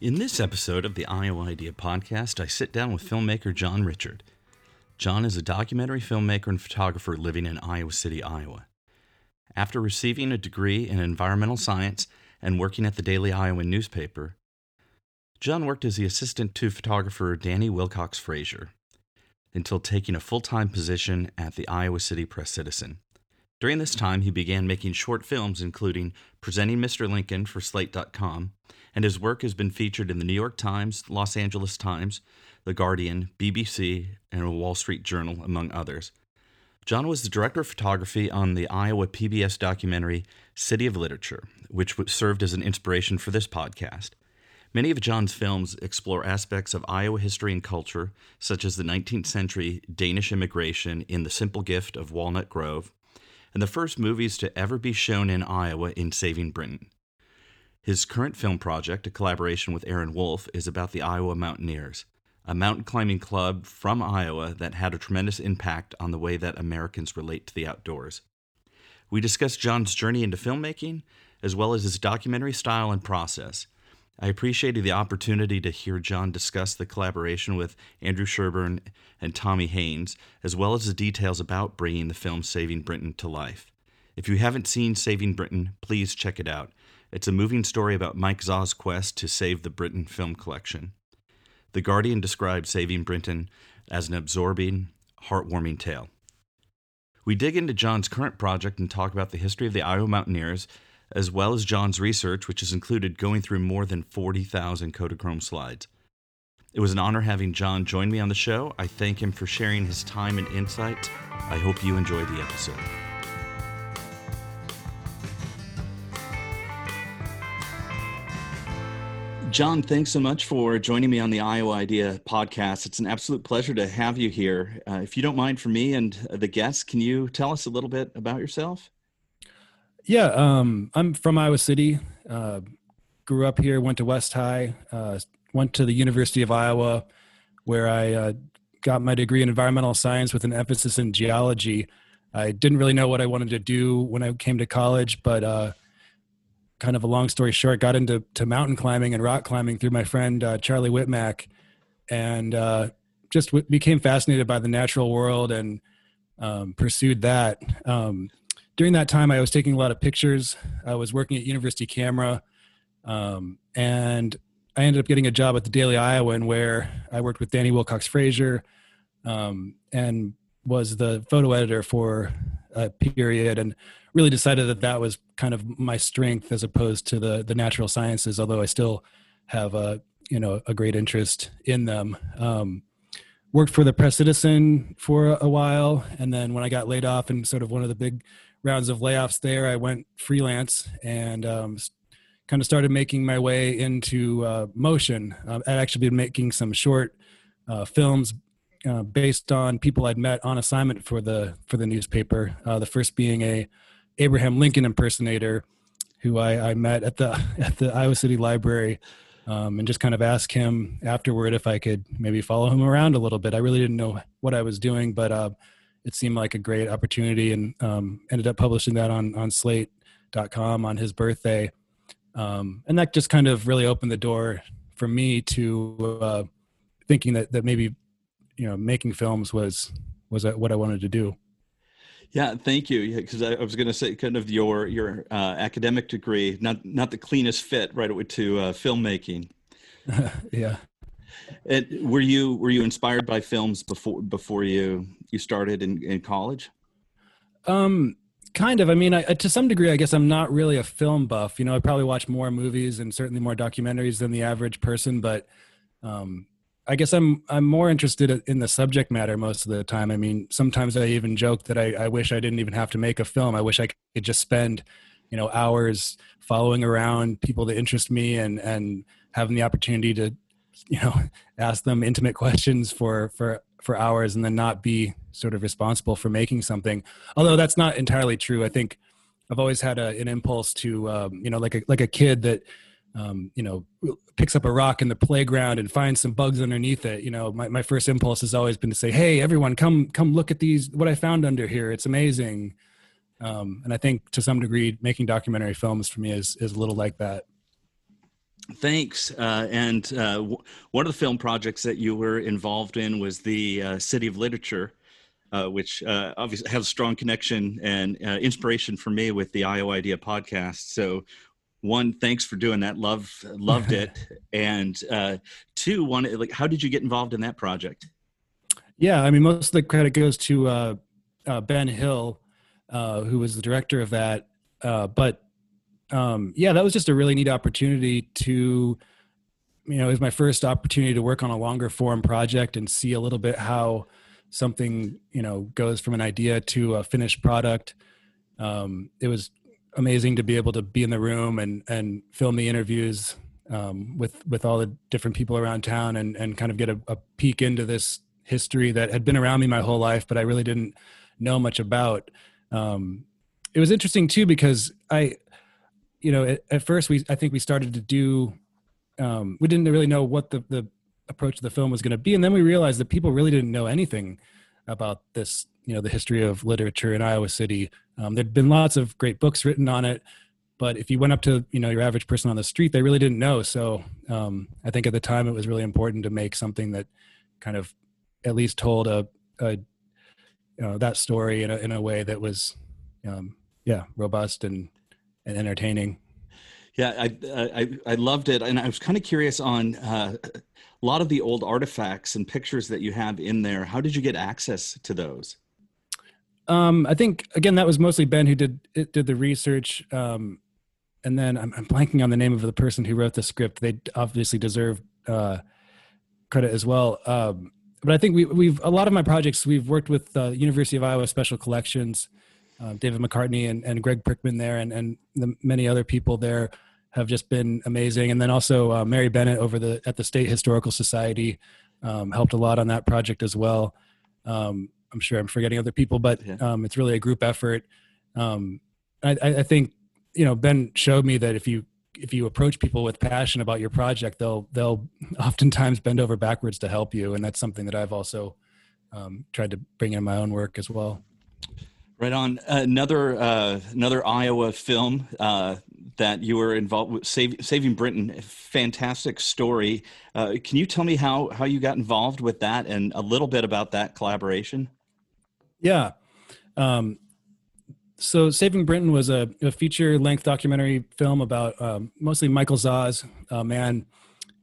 In this episode of the Iowa Idea podcast, I sit down with filmmaker John Richard. John is a documentary filmmaker and photographer living in Iowa City, Iowa. After receiving a degree in environmental science and working at the Daily Iowan newspaper, John worked as the assistant to photographer Danny Wilcox Frazier until taking a full time position at the Iowa City Press Citizen. During this time, he began making short films, including Presenting Mr. Lincoln for Slate.com, and his work has been featured in the New York Times, Los Angeles Times, The Guardian, BBC, and a Wall Street Journal, among others. John was the director of photography on the Iowa PBS documentary City of Literature, which served as an inspiration for this podcast. Many of John's films explore aspects of Iowa history and culture, such as the 19th century Danish immigration in The Simple Gift of Walnut Grove, and the first movies to ever be shown in Iowa in Saving Brinton. His current film project, a collaboration with Aaron Woolf, is about the Iowa Mountaineers, a mountain climbing club from Iowa that had a tremendous impact on the way that Americans relate to the outdoors. We discuss John's journey into filmmaking, as well as his documentary style and process. I appreciated the opportunity to hear John discuss the collaboration with Andrew Sherburne and Tommy Haines, as well as the details about bringing the film Saving Brinton to life. If you haven't seen Saving Brinton, please check it out. It's a moving story about Mike Zahs' quest to save the Brinton film collection. The Guardian described Saving Brinton as an absorbing, heartwarming tale. We dig into John's current project and talk about the history of the Iowa Mountaineers as well as John's research, which has included going through more than 40,000 Kodachrome slides. It was an honor having John join me on the show. I thank him for sharing his time and insight. I hope you enjoy the episode. John, thanks so much for joining me on the Iowa Idea podcast. It's an absolute pleasure to have you here. Uh, if you don't mind, for me and the guests, can you tell us a little bit about yourself? Yeah, um, I'm from Iowa City. Uh, grew up here, went to West High, uh, went to the University of Iowa, where I uh, got my degree in environmental science with an emphasis in geology. I didn't really know what I wanted to do when I came to college, but uh, kind of a long story short, got into to mountain climbing and rock climbing through my friend uh, Charlie Whitmack, and uh, just w- became fascinated by the natural world and um, pursued that. Um, during that time, I was taking a lot of pictures. I was working at University Camera, um, and I ended up getting a job at the Daily Iowan, where I worked with Danny Wilcox Frazier, um, and was the photo editor for a period, and really decided that that was kind of my strength as opposed to the the natural sciences. Although I still have a you know a great interest in them. Um, worked for the Press Citizen for a while, and then when I got laid off in sort of one of the big rounds of layoffs there, I went freelance and um, kind of started making my way into uh, motion. Uh, I'd actually been making some short uh, films uh, based on people I'd met on assignment for the for the newspaper. Uh, the first being a Abraham Lincoln impersonator who I, I met at the at the Iowa City Library. Um, and just kind of ask him afterward if I could maybe follow him around a little bit. I really didn't know what I was doing, but uh, it seemed like a great opportunity and um, ended up publishing that on on slate.com on his birthday um, and that just kind of really opened the door for me to uh, thinking that that maybe you know making films was was what I wanted to do. Yeah, thank you. Because I, I, was going to say, kind of your your uh, academic degree, not not the cleanest fit, right, to uh, filmmaking. yeah. And were you were you inspired by films before before you you started in, in college? Um, kind of. I mean, I, to some degree, I guess I'm not really a film buff. You know, I probably watch more movies and certainly more documentaries than the average person, but um, I guess I'm I'm more interested in the subject matter most of the time. I mean, sometimes I even joke that I, I wish I didn't even have to make a film. I wish I could just spend, you know, hours following around people that interest me and and having the opportunity to you know ask them intimate questions for for for hours and then not be sort of responsible for making something. Although that's not entirely true. I think I've always had a, an impulse to, um, you know, like a like a kid that, um, you know, picks up a rock in the playground and finds some bugs underneath it. You know, my, my first impulse has always been to say, "Hey, everyone, come come look at these. What I found under here. It's amazing." Um, and I think to some degree, making documentary films for me is is a little like that. Thanks. Uh, and uh, w- one of the film projects that you were involved in was the uh, City of Literature, uh, which uh, obviously has a strong connection and uh, inspiration for me with the Iowa Idea podcast. So, one, thanks for doing that. Love, loved it. and uh, two, one, like, how did you get involved in that project? Yeah, I mean, most of the credit goes to uh Ben Hill, who was the director of that. but um, yeah, that was just a really neat opportunity to, you know, it was my first opportunity to work on a longer form project and see a little bit how something, you know, goes from an idea to a finished product. Um, it was amazing to be able to be in the room and and film the interviews um, with with all the different people around town and and kind of get a, a peek into this history that had been around me my whole life, but I really didn't know much about. Um, it was interesting too because I you know, at, at, first we I think we started to do um, we didn't really know what the the approach of the film was going to be, and then we realized that people really didn't know anything about this, you know, the history of literature in Iowa City. Um, there'd been lots of great books written on it, but if you went up to you know your average person on the street, they really didn't know. So um, I think at the time it was really important to make something that kind of at least told a, a you know, that story in a in a way that was um, yeah robust and and entertaining. Yeah, I, I, I loved it, and I was kind of curious on uh, a lot of the old artifacts and pictures that you have in there. How did you get access to those? Um, I think again that was mostly Ben who did did the research, um, and then I'm, I'm, blanking on the name of the person who wrote the script. They obviously deserve uh, credit as well. Um, but I think we, we've a lot of my projects we've worked with uh, University of Iowa Special Collections uh, David McCartney and, and Greg Prickman there, and and the many other people there have just been amazing. And then also uh, Mary Bennett over the at the State Historical Society um, helped a lot on that project as well. Um, I'm sure I'm forgetting other people, but um, it's really a group effort. Um, I, I, think you know Ben showed me that if you if you approach people with passion about your project, they'll they'll oftentimes bend over backwards to help you, and that's something that I've also um, tried to bring in my own work as well. Right on. Another uh, another Iowa film uh, that you were involved with, Save, Saving Brinton. Fantastic story. Uh, can you tell me how how you got involved with that and a little bit about that collaboration? Yeah. Um, so Saving Brinton was a, a feature length documentary film about um, mostly Michael Zahs, a man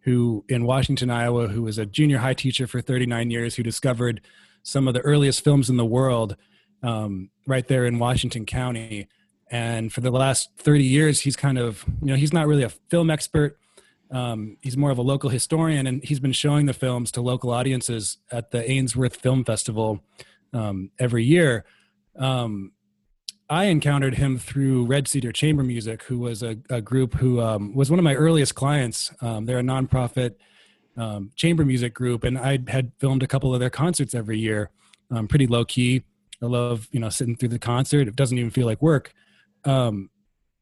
who in Washington, Iowa, who was a junior high teacher for 39 years, who discovered some of the earliest films in the world um, right there in Washington County. And for the last 30 years, he's kind of, you know, he's not really a film expert. Um, he's more of a local historian, and he's been showing the films to local audiences at the Ainsworth Film Festival um, every year. Um, I encountered him through Red Cedar Chamber Music, who was a, a group who um, was one of my earliest clients. Um, they're a nonprofit um, chamber music group, and I had filmed a couple of their concerts every year, um, pretty low key. I love, you know, sitting through the concert. It doesn't even feel like work.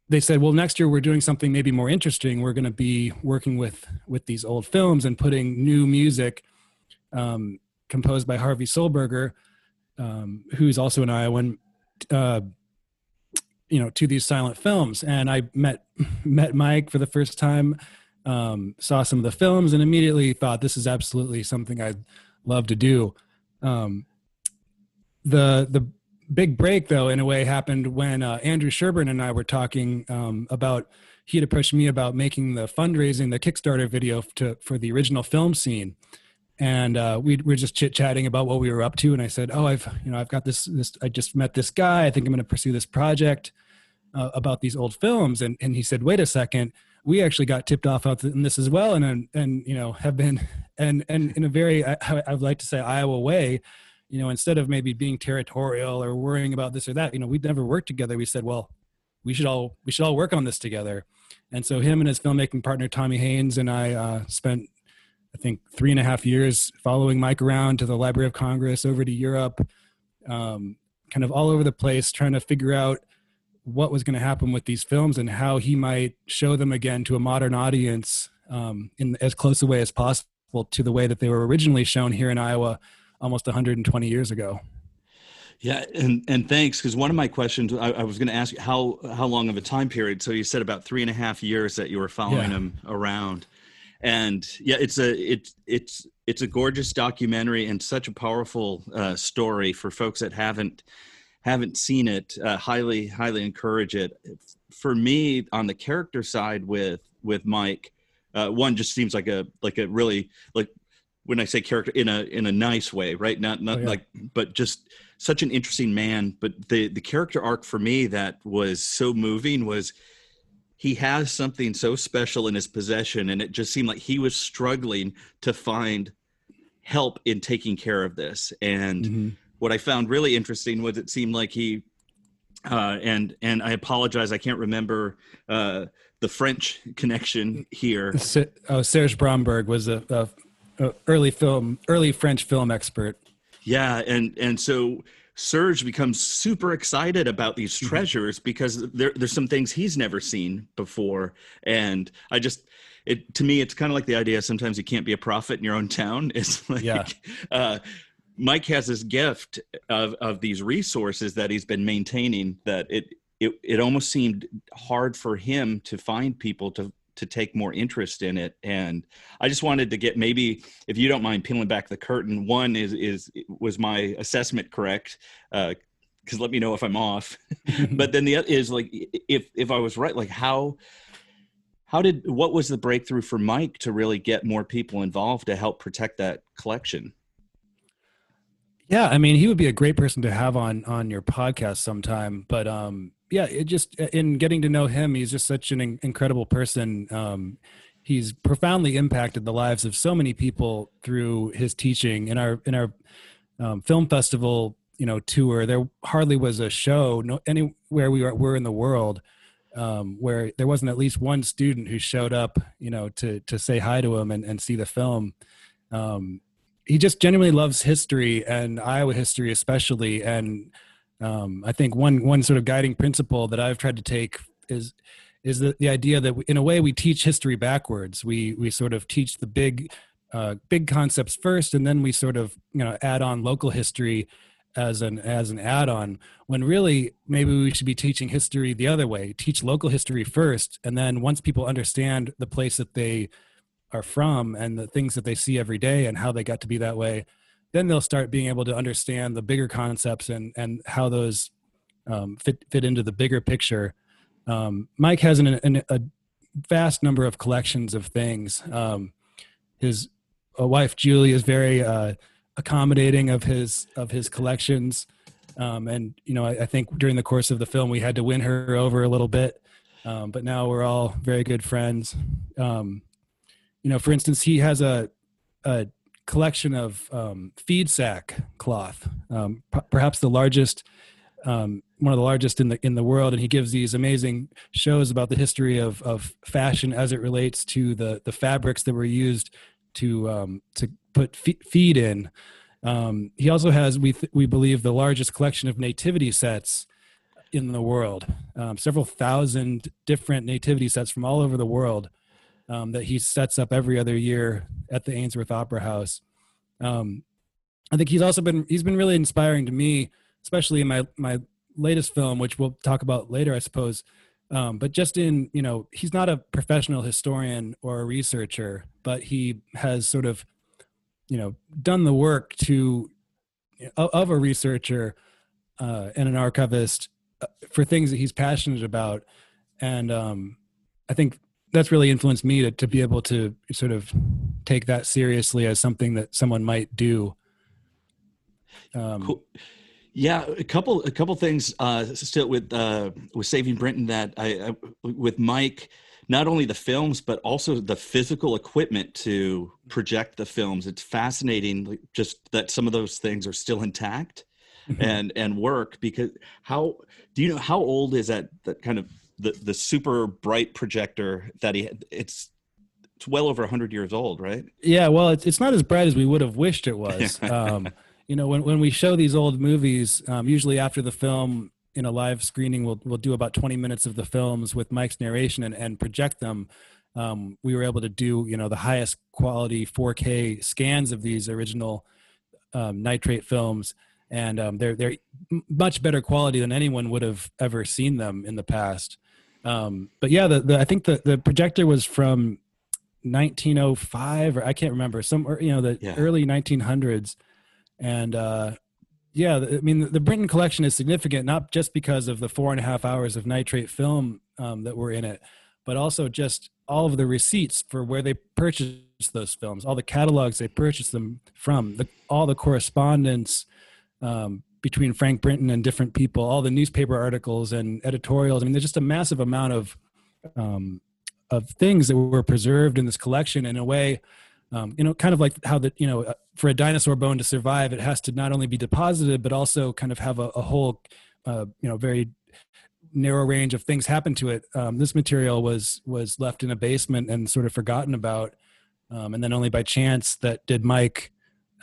They said, well, next year we're doing something maybe more interesting. We're going to be working with with these old films and putting new music composed by Harvey Sollberger, um, who's also an Iowan, uh, you know, to these silent films. And I met met Mike for the first time, um, saw some of the films, and immediately thought this is absolutely something I'd love to do. Um, the the big break though in a way happened when uh, andrew sherburne and i were talking um, about he had approached me about making the fundraising the kickstarter video to for the original FilmScene and uh, we were just chit chatting about what we were up to. And i said oh i've you know i've got this this i just met this guy. I think i'm going to pursue this project uh, about these old films. And and he said wait a second. We actually got tipped off on this as well. And and, and you know have been and and in a very I, i'd like to say iowa way you know, instead of maybe being territorial or worrying about this or that, you know, we'd never worked together. We said, well, we should all we should all work on this together. And so him and his filmmaking partner Tommy Haines and I uh, spent I think three and a half years following Mike around to the Library of Congress, over to Europe, um, kind of all over the place, trying to figure out what was going to happen with these films and how he might show them again to a modern audience um, in as close a way as possible to the way that they were originally shown here in Iowa almost 120 years ago. Yeah, and and thanks because one of my questions I, I was going to ask you how how long of a time period. So you said about three and a half years that you were following yeah. him around, and yeah, it's a it's it's it's a gorgeous documentary and such a powerful uh, story for folks that haven't haven't seen it. Uh, highly highly encourage it. For me, on the character side with with Mike, uh, one just seems like a like a really like when I say character in a in a nice way, right? Not not oh, yeah. like, but just such an interesting man. But the the character arc for me that was so moving was he has something so special in his possession, and it just seemed like he was struggling to find help in taking care of this. And mm-hmm. what I found really interesting was it seemed like he uh, and and I apologize, I can't remember uh, the French connection here. Oh, Serge Bromberg was a, a uh, early film, early French film expert. Yeah, and and so Serge becomes super excited about these mm-hmm. treasures mm-hmm. because there, there's some things he's never seen before, and I just it to me it's kind of like the idea sometimes you can't be a prophet in your own town. It's like yeah. uh, Mike has this gift of of these resources that he's been maintaining that it it it almost seemed hard for him to find people to to take more interest in it. And i just wanted to get maybe if you don't mind peeling back the curtain one is is was my assessment correct? Uh because let me know if i'm off. But then the other is like if if i was right like how how did what was the breakthrough for mike to really get more people involved to help protect that collection? Yeah i mean he would be a great person to have on on your podcast sometime but um yeah, it just in getting to know him, he's just such an incredible person. Um, he's profoundly impacted the lives of so many people through his teaching. In our in our um, film festival, you know, tour, there hardly was a show no, anywhere we were, were in the world um, where there wasn't at least one student who showed up, you know, to to say hi to him and, and see the film. Um, he just genuinely loves history and Iowa history, especially, and um, I think one one sort of guiding principle that I've tried to take is is the, the idea that in a way we teach history backwards. We we sort of teach the big uh, big concepts first, and then we sort of you know add on local history as an as an add-on. When really maybe we should be teaching history the other way. Teach local history first, and then once people understand the place that they are from and the things that they see every day and how they got to be that way, then they'll start being able to understand the bigger concepts and and how those um, fit fit into the bigger picture. Um, Mike has an, an, a vast number of collections of things. Um, his wife Julie is very uh, accommodating of his of his collections, um, and you know I, I, think during the course of the film we had to win her over a little bit, um, but now we're all very good friends. Um, you know, for instance, he has a, a collection of um, feed sack cloth, um, p- perhaps the largest, um, one of the largest in the in the world. And he gives these amazing shows about the history of of fashion as it relates to the the fabrics that were used to um, to put feed in. Um, he also has we th- we believe the largest collection of nativity sets in the world, um, several thousand different nativity sets from all over the world um, that he sets up every other year at the Ainsworth Opera House. Um, I think he's also been he's been really inspiring to me, especially in my my latest film, which we'll talk about later, I suppose. Um, but just in you know, he's not a professional historian or a researcher, but he has sort of you know done the work to of a researcher uh, and an archivist uh, for things that he's passionate about, and um, I think that's really influenced me to, to be able to sort of take that seriously as something that someone might do. Um, cool. Yeah, a couple a couple things uh, still with uh, with Saving Brinton that I, I with Mike not only the films but also the physical equipment to project the films. It's fascinating just that some of those things are still intact mm-hmm. and and work because how do you know how old is that that kind of the the super bright projector that he it's it's well over 100 years old, right? Yeah, well, it's it's not as bright as we would have wished it was. um, you know, when when we show these old movies, um, usually after the film in a live screening, we'll we'll do about 20 minutes of the films with Mike's narration and, and project them. Um, we were able to do you know the highest quality 4K scans of these original um, nitrate films, and um, they're they're much better quality than anyone would have ever seen them in the past. Um, but yeah, the, the I think the the projector was from 1905 or I can't remember some you know the yeah. early 1900s, and uh, yeah, I mean the, the Brinton collection is significant not just because of the four and a half hours of nitrate film um, that were in it, but also just all of the receipts for where they purchased those films, all the catalogs they purchased them from, the, all the correspondence um, between Frank Brinton and different people, all the newspaper articles and editorials. I mean, there's just a massive amount of um, of things that were preserved in this collection in a way um, you know kind of like how that you know uh, for a dinosaur bone to survive it has to not only be deposited but also kind of have a, a whole uh, you know very narrow range of things happen to it um, this material was was left in a basement and sort of forgotten about um, and then only by chance that did mike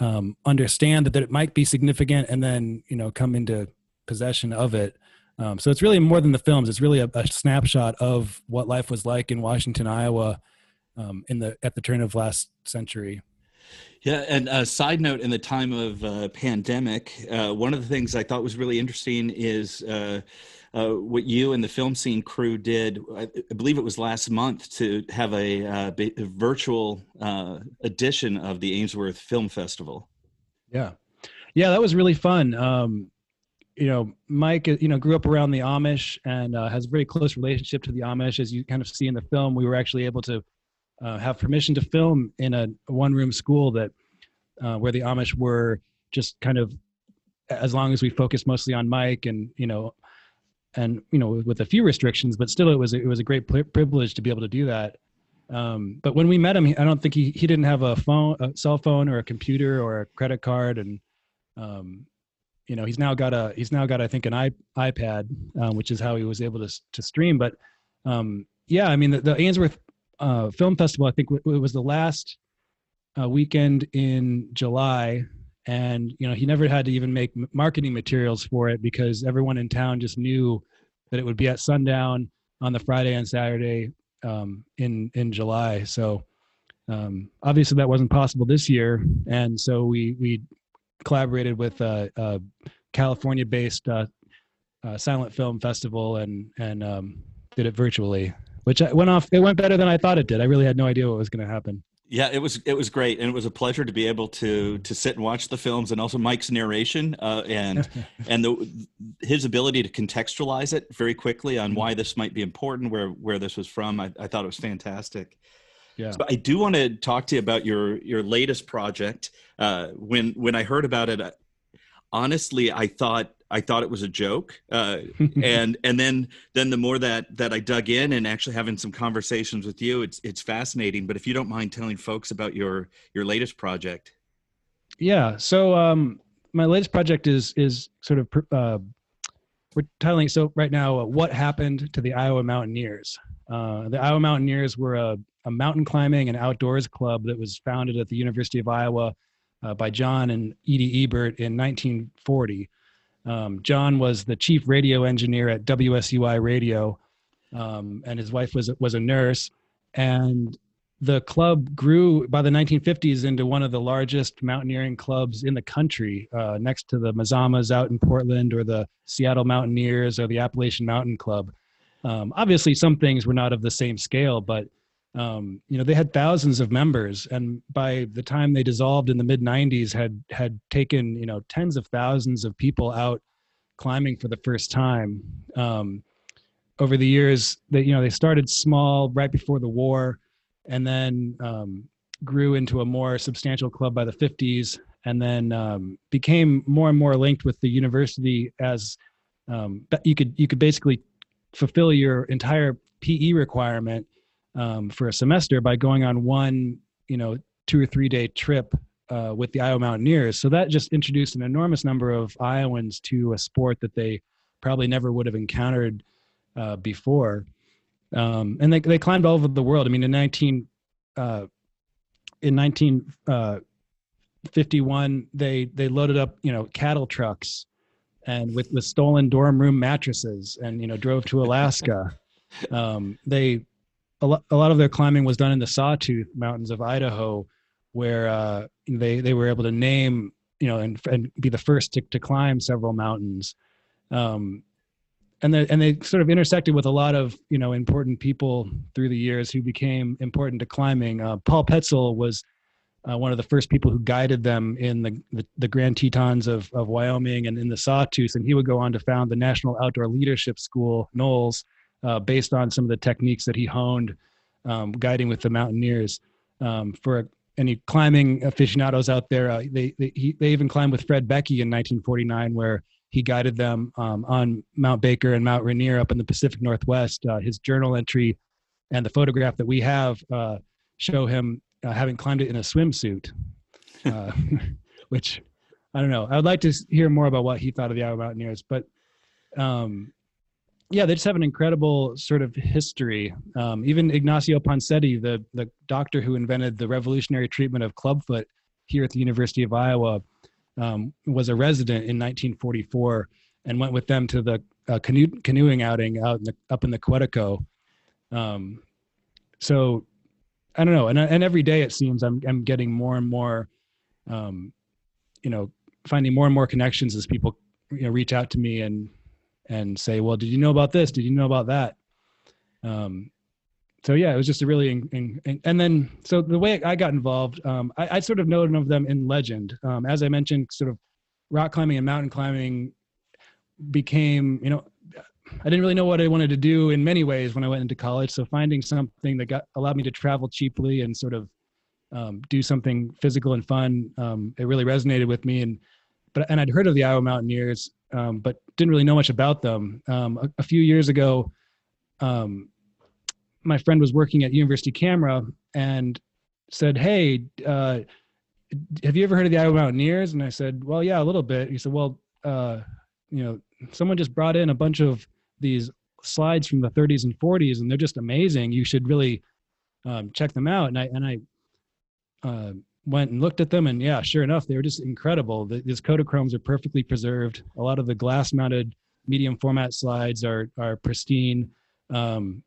um, understand that, that it might be significant and then you know come into possession of it um, so it's really more than the films. It's really a, a, snapshot of what life was like in Washington, Iowa, um, in the at the turn of last century. Yeah, and a side note: in the time of uh, pandemic, uh, one of the things I thought was really interesting is uh, uh what you and the FilmScene crew did. I, believe it was last month to have a, uh, a virtual uh, edition of the Ainsworth Film Festival. Yeah, yeah, that was really fun. Um, you know, Mike, you know, grew up around the Amish and uh, has a very close relationship to the Amish. As you kind of see in the film, we were actually able to uh, have permission to film in a, one-room school that uh, where the Amish were just kind of as long as we focused mostly on Mike and you know, and you know, with a few restrictions, but still, it was it was a great privilege to be able to do that. Um, but when we met him, I don't think he he didn't have a phone, a cell phone, or a computer, or a credit card, and um, you know he's now got a he's now got I think an I, iPad, um, which is how he was able to to stream. But um, yeah, I mean the, the Ainsworth uh, Film Festival I think w- it was the last uh, weekend in July, and you know he never had to even make marketing materials for it because everyone in town just knew that it would be at sundown on the Friday and Saturday um, in in July. So um, obviously that wasn't possible this year, and so we we collaborated with a, a California-based uh, uh, silent film festival and and um, did it virtually, which went off. It went better than I thought it did. I really had no idea what was going to happen. Yeah, it was it was great, and it was a pleasure to be able to to sit and watch the films, and also Mike's narration uh, and and the his ability to contextualize it very quickly on why this might be important, where where this was from. I, I thought it was fantastic. Yeah. So I do want to talk to you about your your latest project. Uh, when when I heard about it, uh, honestly, I thought I thought it was a joke, uh, and and then then the more that that I dug in and actually having some conversations with you, it's it's fascinating. But if you don't mind telling folks about your your latest project, yeah. So um, my latest project is is sort of uh, we're telling so right now uh, what happened to the Iowa Mountaineers. Uh, the Iowa Mountaineers were a a mountain climbing and outdoors club that was founded at the University of Iowa uh, by John and Edie Ebert in 1940. Um, John was the chief radio engineer at WSUI Radio, um, and his wife was was a nurse. And the club grew by the 1950s into one of the largest mountaineering clubs in the country, uh, next to the Mazamas out in Portland, or the Seattle Mountaineers, or the Appalachian Mountain Club. Um, obviously, some things were not of the same scale, but um, you know they had thousands of members and by the time they dissolved in the mid 90s had had taken you know tens of thousands of people out climbing for the first time. Um, over the years that you know they started small right before the war and then um, grew into a more substantial club by the 50s and then um, became more and more linked with the university as um, you could you could basically fulfill your entire PE requirement um, for a semester by going on one, you know, two or three day trip uh, with the Iowa Mountaineers. So that just introduced an enormous number of Iowans to a sport that they probably never would have encountered uh, before. Um, and they, they climbed all over the world. I mean, in 19, uh, in 1951 uh, they they loaded up you know cattle trucks and with with stolen dorm room mattresses and you know drove to Alaska. um, they a lot, a lot of their climbing was done in the Sawtooth Mountains of Idaho, where uh, they they were able to name you know and, and be the first to, to climb several mountains. Um, and they, and they sort of intersected with a lot of you know important people through the years who became important to climbing. Uh, Paul Petzoldt was uh, one of the first people who guided them in the, the, the, Grand Tetons of, of Wyoming and in the Sawtooth. And he would go on to found the National Outdoor Leadership School, NOLS, uh, based on some of the techniques that he honed um, guiding with the mountaineers. Um, for any climbing aficionados out there, uh, they, they, he, they even climbed with Fred Beckey in 1949, where he guided them um, on Mount Baker and Mount Rainier up in the Pacific Northwest. Uh, his journal entry and the photograph that we have uh, show him uh, having climbed it in a swimsuit, uh, which I don't know. I would like to hear more about what he thought of the Iowa Mountaineers, but um, yeah, they just have an incredible sort of history. Um, even Ignacio Ponseti, the the doctor who invented the revolutionary treatment of clubfoot here at the University of Iowa, um, was a resident in 1944 and went with them to the uh, canoe, canoeing outing out in the, up in the Quetico. Um, so I don't know. And, and every day it seems I'm, I'm getting more and more, um, you know, finding more and more connections as people, you know, reach out to me and, and say, well, did you know about this? Did you know about that? Um, so yeah, it was just a really, in, in, and then, so the way I got involved, um, I, I sort of known of them in legend. Um, as I mentioned, sort of rock climbing and mountain climbing became, you know, I didn't really know what I wanted to do in many ways when I went into college. So finding something that got allowed me to travel cheaply and sort of um, do something physical and fun, um, it really resonated with me. And but and I'd heard of the Iowa Mountaineers, um, but didn't really know much about them. Um, a, a, few years ago, um, my friend was working at University Camera and said, "Hey." Uh, have you ever heard of the Iowa Mountaineers? And I said, well, yeah, a little bit. He said, well, uh, you know, someone just brought in a bunch of these slides from the 30s and 40s, and they're just amazing. You should really um, check them out. And I and I uh, went and looked at them, and yeah, sure enough, they were just incredible. The, these Kodachromes are perfectly preserved. A lot of the glass-mounted medium format slides are are pristine. Um,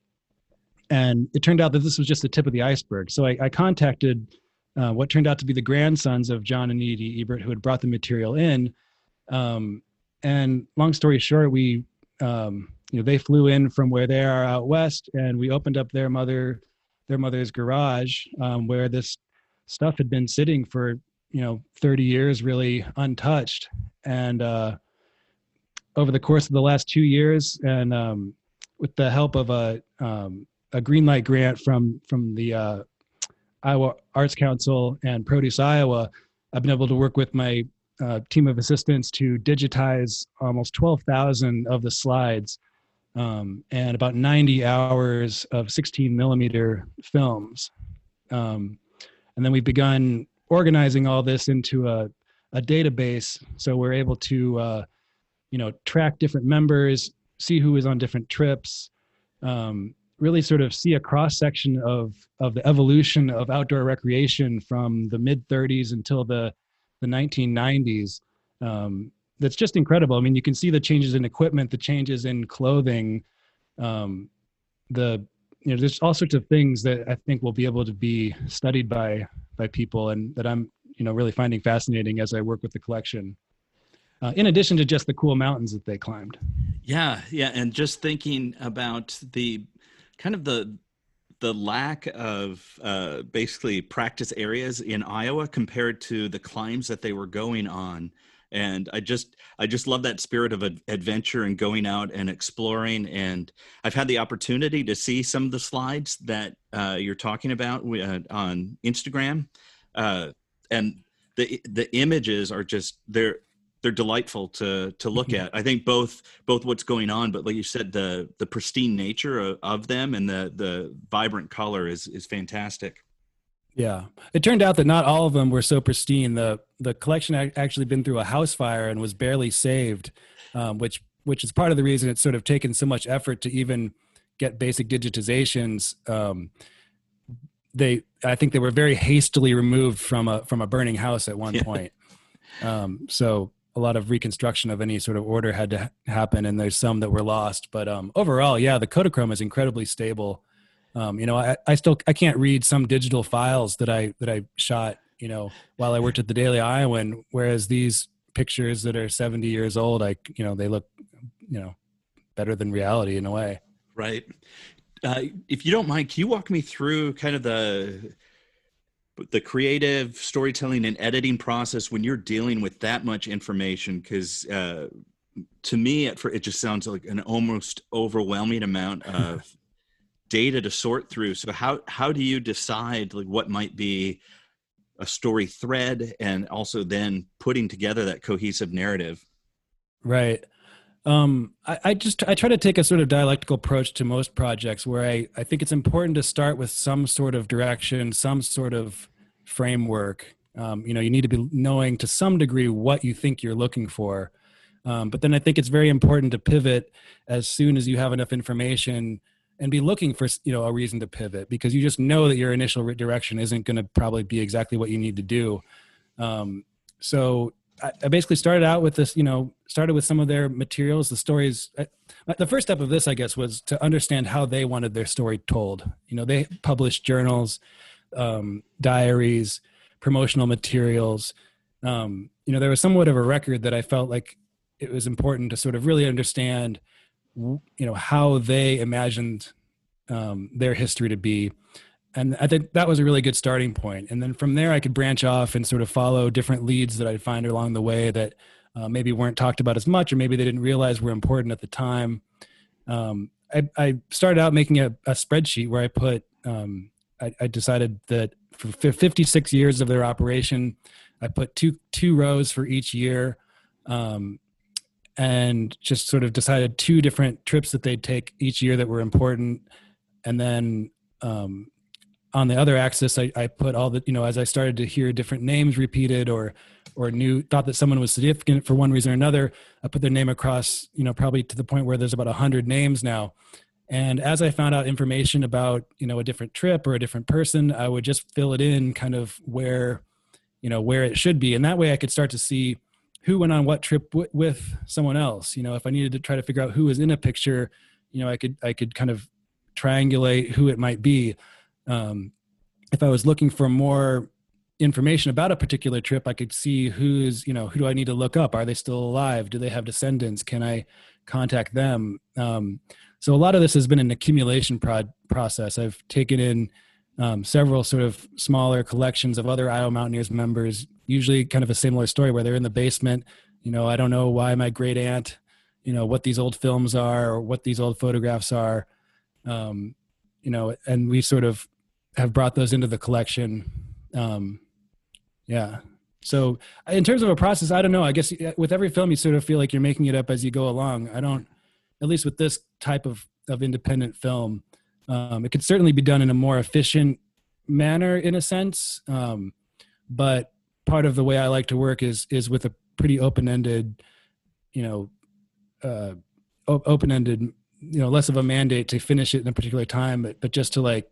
and it turned out that this was just the tip of the iceberg. So I, I contacted uh, what turned out to be the grandsons of John and Edie Ebert, who had brought the material in. Um, and long story short, we um, you know they flew in from where they are out west, and we opened up their mother their mother's garage um, where this stuff had been sitting for you know 30 years really untouched and uh, over the course of the last two years and um, with the help of a um, a green light grant from from the uh, Iowa Arts Council and Produce Iowa, I've been able to work with my uh, team of assistants to digitize almost 12,000 of the slides um, and about 90 hours of 16 millimeter films. Um, and then we've begun organizing all this into a, a database so we're able to, uh, you know, track different members, see who is on different trips, um, really sort of see a cross section of, of the evolution of outdoor recreation from the mid 30s until the the 1990s um, that's just incredible. I mean, you can see the changes in equipment, the changes in clothing, um, the you know, there's all sorts of things that I think will be able to be studied by by people, and that I'm you know really finding fascinating as I work with the collection. Uh, in addition to just the cool mountains that they climbed. Yeah, yeah, and just thinking about the kind of the the lack of uh, basically practice areas in Iowa compared to the climbs that they were going on. And I just, I just love that spirit of adventure and going out and exploring. And I've had the opportunity to see some of the slides that uh, you're talking about uh, on Instagram, uh, and the the images are just they're they're delightful to to look mm-hmm. at. I think both both what's going on, but like you said, the the pristine nature of, of them and the the vibrant color is is fantastic. Yeah, it turned out that not all of them were so pristine. the The collection had actually been through a house fire and was barely saved, um, which which is part of the reason it's sort of taken so much effort to even get basic digitizations. Um, they I think they were very hastily removed from a from a burning house at one yeah. point. Um, so a lot of reconstruction of any sort of order had to ha- happen, and there's some that were lost. But um, overall, yeah, the Kodachrome is incredibly stable. Um, you know, I, I still I can't read some digital files that I that I shot. You know, while I worked at the Daily Iowan, whereas these pictures that are 70 years old, I you know they look you know better than reality in a way. Right. Uh, if you don't mind, can you walk me through kind of the the creative storytelling and editing process when you're dealing with that much information? Because uh, to me, it, it just sounds like an almost overwhelming amount of data to sort through. So how how do you decide like what might be a story thread and also then putting together that cohesive narrative? Right um, I, I, just I try to take a sort of dialectical approach to most projects where I, I think it's important to start with some sort of direction, some sort of framework. Um, you know, you need to be knowing to some degree what you think you're looking for. Um, but then I think it's very important to pivot as soon as you have enough information and be looking for you know a reason to pivot because you just know that your initial direction isn't going to probably be exactly what you need to do. Um, so I, I basically started out with this, you know, started with some of their materials, the stories. I, the first step of this, I guess, was to understand how they wanted their story told. You know, they published journals, um, diaries, promotional materials. Um, you know, there was somewhat of a record that I felt like it was important to sort of really understand, you know, how they imagined um, their history to be and I think that was a really good starting point. And then from there, I could branch off and sort of follow different leads that I'd find along the way that uh, maybe weren't talked about as much, or maybe they didn't realize were important at the time. Um, I, I, started out making a, a spreadsheet where I put, um, I, I, decided that for 56 years of their operation, I put two two rows for each year, um, and just sort of decided two different trips that they'd take each year that were important, and then um, on the other axis I, I put all the you know as i started to hear different names repeated or or knew thought that someone was significant for one reason or another i put their name across you know probably to the point where there's about a 100 names now. And as i found out information about you know a different trip or a different person i would just fill it in kind of where you know where it should be. And that way i could start to see who went on what trip w- with someone else you know if i needed to try to figure out who was in a picture you know i could i could kind of triangulate who it might be um, if I was looking for more information about a particular trip, I could see who's, you know, who do I need to look up? Are they still alive? Do they have descendants? Can I contact them? Um, so a lot of this has been an accumulation prod- process. I've taken in um, several sort of smaller collections of other Iowa Mountaineers members, usually kind of a similar story where they're in the basement. You know, I don't know why my great aunt, you know, what these old films are or what these old photographs are. Um, you know, and we sort of have brought those into the collection. Um, yeah. So in terms of a process, I don't know. I guess with every film, you sort of feel like you're making it up as you go along. I don't, at least with this type of, of independent film, um, it could certainly be done in a more efficient manner in a sense. Um, but part of the way I like to work is, is with a pretty open-ended, you know, uh, open-ended, you know, less of a mandate to finish it in a particular time, but, but just to like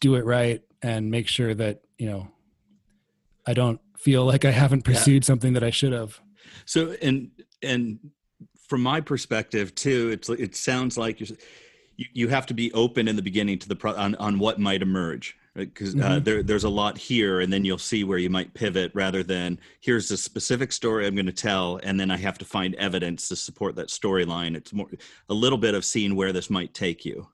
do it right and make sure that you know i don't feel like i haven't pursued yeah. something that i should have so and and from my perspective too it's it sounds like you you have to be open in the beginning to the pro on, on what might emerge because right? uh, mm-hmm. there, there's a lot here and then you'll see where you might pivot rather than here's a specific story i'm going to tell and then i have to find evidence to support that storyline it's more a little bit of seeing where this might take you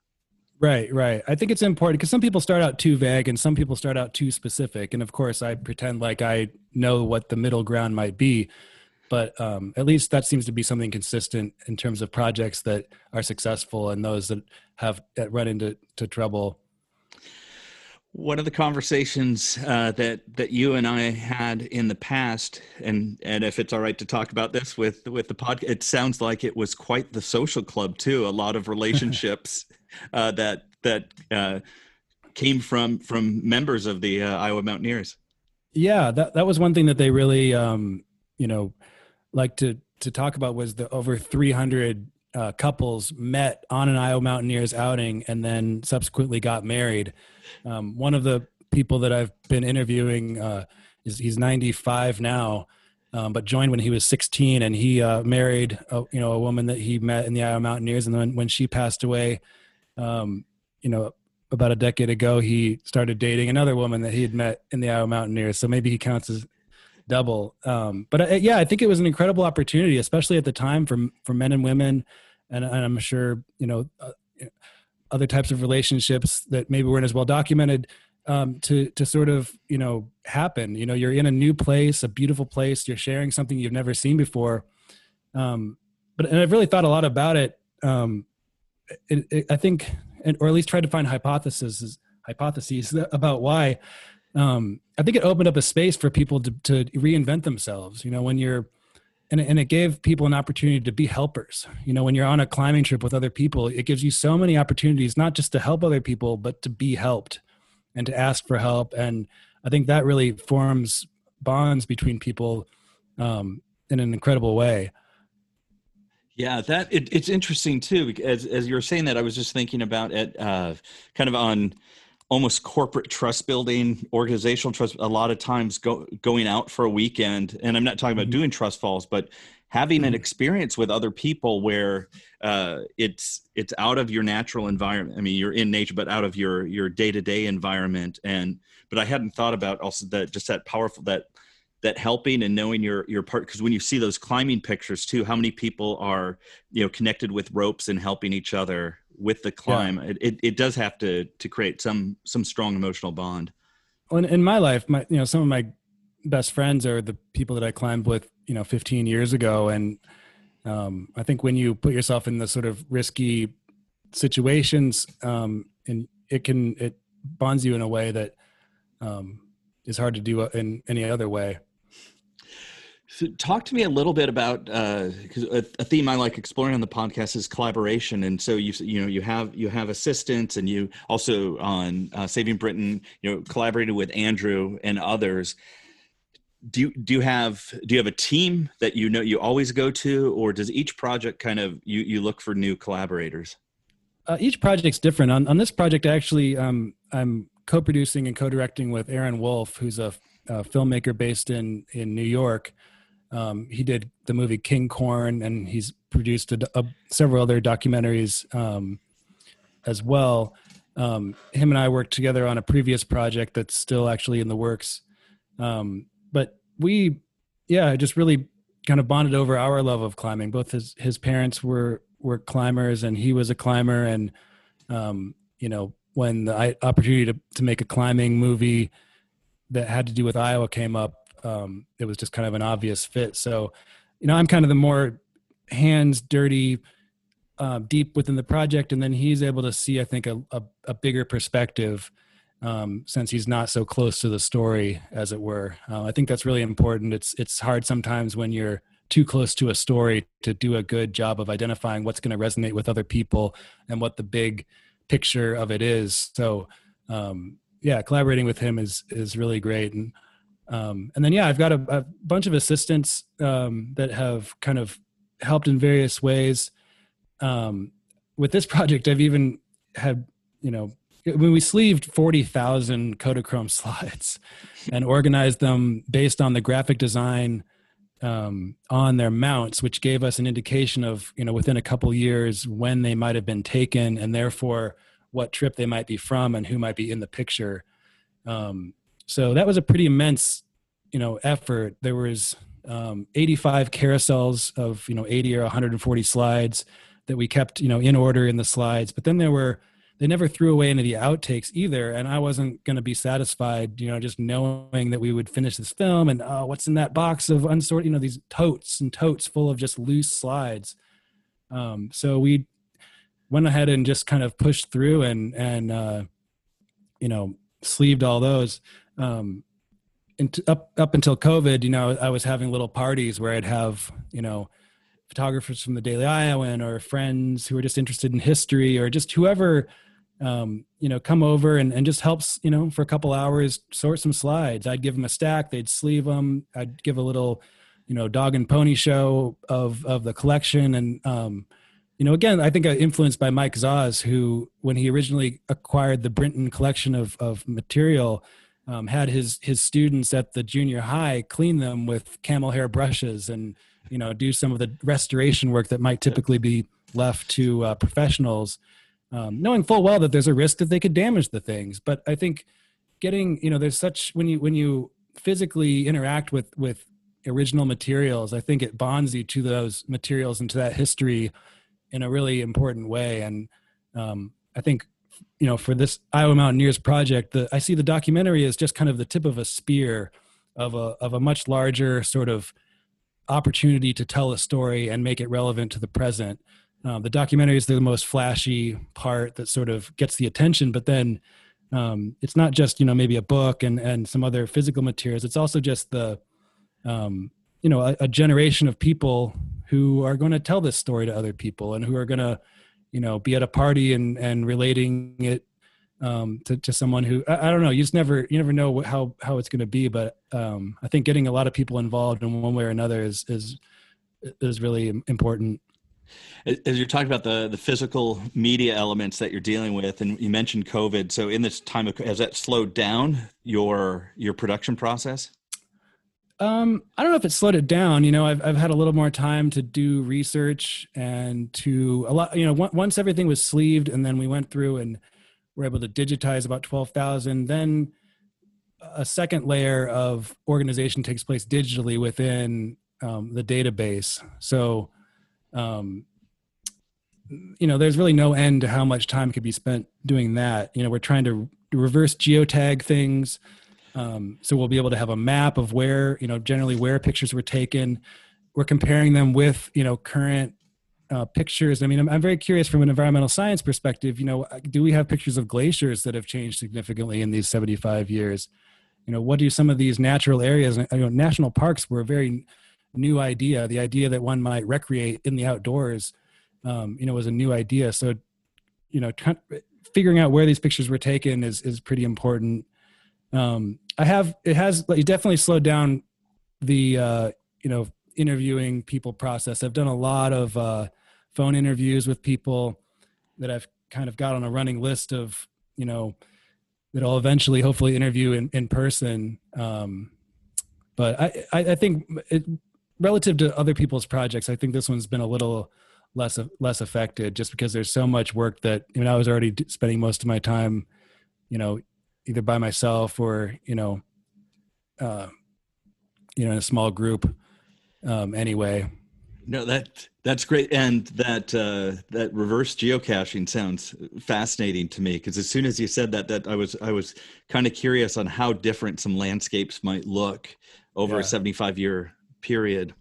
Right, right. I think it's important because some people start out too vague and some people start out too specific. And of course, I pretend like I know what the middle ground might be. But um, at least that seems to be something consistent in terms of projects that are successful and those that have that run into to trouble. One of the conversations uh, that that you and I had in the past, and and if it's all right to talk about this with with the podcast, it sounds like it was quite the social club too. A lot of relationships uh, that that uh, came from from members of the uh, Iowa Mountaineers. Yeah, that that was one thing that they really, um, you know, like to to talk about was the over 300 uh, couples met on an Iowa Mountaineers outing and then subsequently got married. Um, one of the people that I've been interviewing uh, is he's 95 now, um, but joined when he was 16, and he uh, married a, you know a woman that he met in the Iowa Mountaineers, and then when she passed away, um, you know about a decade ago, he started dating another woman that he had met in the Iowa Mountaineers. So maybe he counts as double. Um, but uh, yeah, I think it was an incredible opportunity, especially at the time for for men and women, and, and I'm sure you know uh, other types of relationships that maybe weren't as well documented um, to to sort of you know happen. You know, you're in a new place, a beautiful place. You're sharing something you've never seen before. Um, but and I've really thought a lot about it. Um, it, it I think, and, or at least tried to find hypotheses hypotheses about why. Um, I think it opened up a space for people to, to reinvent themselves. You know, when you're and and it gave people an opportunity to be helpers. You know, when you're on a climbing trip with other people, it gives you so many opportunities, not just to help other people, but to be helped and to ask for help. And I think that really forms bonds between people um, in an incredible way. Yeah, that it, it's interesting too. As as you were saying that, I was just thinking about it, uh, kind of on almost corporate trust building, organizational trust. A lot of times, go, going out for a weekend, and I'm not talking about mm-hmm. doing trust falls, but having mm-hmm. an experience with other people where uh, it's it's out of your natural environment. I mean, you're in nature, but out of your your day to day environment. And but I hadn't thought about also that just that powerful that that helping and knowing your your part because when you see those climbing pictures too how many people are you know connected with ropes and helping each other with the climb yeah. it, it, it does have to to create some some strong emotional bond. Well, in, in my life my you know some of my best friends are the people that i climbed with you know 15 years ago. And um, i think when you put yourself in the sort of risky situations um, and it can it bonds you in a way that um, is hard to do in any other way so talk to me a little bit about because uh, a, theme I like exploring on the podcast is collaboration, and so you you know you have you have assistants, and you also on uh, Saving Brinton, you know, collaborated with Andrew and others. Do you do you have do you have a team that you know you always go to or does each project kind of you you look for new collaborators? Uh, each project's different. On, on this project actually um, i'm co-producing and co-directing with aaron woolf who's a, a filmmaker based in in new york um, he did the movie king corn and he's produced a, a, several other documentaries um, as well um, him and i worked together on a previous project that's still actually in the works um, but we, yeah, just really kind of bonded over our love of climbing. Both his his parents were were climbers, and he was a climber. And um, you know, when the opportunity to to make a climbing movie that had to do with Iowa came up, um, it was just kind of an obvious fit. So, you know, I'm kind of the more hands dirty, uh, deep within the project, and then he's able to see, I think, a, a, a bigger perspective um, since he's not so close to the story, as it were. Uh, I think that's really important. It's it's hard sometimes when you're too close to a story to do a good job of identifying what's going to resonate with other people and what the big picture of it is. So, um, yeah, collaborating with him is is really great. And um, and then yeah, I've got a, a bunch of assistants um, that have kind of helped in various ways. Um, with this project, I've even had you know when we sleeved 40,000 Kodachrome slides and organized them based on the graphic design um, on their mounts, which gave us an indication of, you know, within a couple years when they might have been taken and therefore what trip they might be from and who might be in the picture. Um, so that was a pretty immense, you know, effort. There was um, 85 carousels of, you know, 80 or 140 slides that we kept, you know, in order in the slides. But then there were they never threw away any of the outtakes either and i wasn't going to be satisfied you know just knowing that we would finish this film and oh what's in that box of unsorted you know these totes and totes full of just loose slides um, so we went ahead and just kind of pushed through and and uh, you know sleeved all those um, and up up until covid you know i was having little parties where i'd have you know photographers from the daily iowan or friends who were just interested in history or just whoever um, you know, come over and, and just helps, you know, for a couple hours, sort some slides. I'd give them a stack, they'd sleeve them. I'd give a little, you know, dog and pony show of, of the collection. And, um, you know, again, I think influenced by Mike Zahs, who, when he originally acquired the Brinton collection of, of material, um, had his his students at the junior high clean them with camel hair brushes and you know do some of the restoration work that might typically be left to uh, professionals, um, knowing full well that there's a risk that they could damage the things. But I think getting you know there's such when you when you physically interact with with original materials, I think it bonds you to those materials and to that history in a really important way. And um, I think, you know, for this Iowa Mountaineers project, the, I see the documentary as just kind of the tip of a spear of a of a much larger sort of opportunity to tell a story and make it relevant to the present. Um, the documentary is the most flashy part that sort of gets the attention, but then um, it's not just you know maybe a book and and some other physical materials. It's also just the um, you know a, a generation of people who are going to tell this story to other people and who are going to you know be at a party and and relating it um, to, to someone who I, I, don't know you just never you never know how how it's going to be but um, i think getting a lot of people involved in one way or another is is is really important. As you're talking about the the physical media elements that you're dealing with and you mentioned covid so in this time of has that slowed down your your production process um, I don't know if it slowed it down. You know, I've I've had a little more time to do research and to a lot. You know, once everything was sleeved, and then we went through and were able to digitize about twelve thousand. Then a second layer of organization takes place digitally within um, the database. So, um, you know, there's really no end to how much time could be spent doing that. You know, we're trying to reverse geotag things um, so we'll be able to have a map of where, you know, generally where pictures were taken. We're comparing them with, you know, current uh, pictures. I mean, I'm, I'm, very curious from an environmental science perspective. You know, do we have pictures of glaciers that have changed significantly in these 75 years? You know, what do some of these natural areas? You know, national parks were a very new idea. The idea that one might recreate in the outdoors, um, you know, was a new idea. So, you know, figuring out where these pictures were taken is is pretty important um, I have it has it definitely slowed down the uh, you know interviewing people process. I've done a lot of uh, phone interviews with people that I've kind of got on a running list of you know that I'll eventually hopefully interview in, in person. Um, but I, I, think it, relative to other people's projects, I think this one's been a little less less affected just because there's so much work that I mean I was already spending most of my time, you know, either by myself or you know uh, you know in a small group um, anyway. No that that's great. And that uh, that reverse geocaching sounds fascinating to me because as soon as you said that that i was i was kind of curious on how different some landscapes might look over yeah. a 75 year period.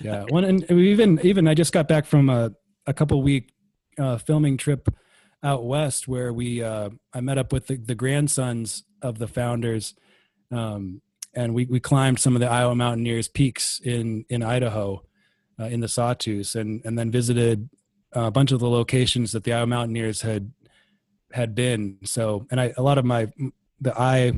Yeah one and even even i just got back from a, a couple week uh, filming trip out west where we uh, I met up with the, the grandsons of the founders, um, and we we climbed some of the Iowa Mountaineers peaks in in Idaho, uh, in the Sawtooth, and and then visited a bunch of the locations that the Iowa Mountaineers had had been. So, and I a lot of my the eye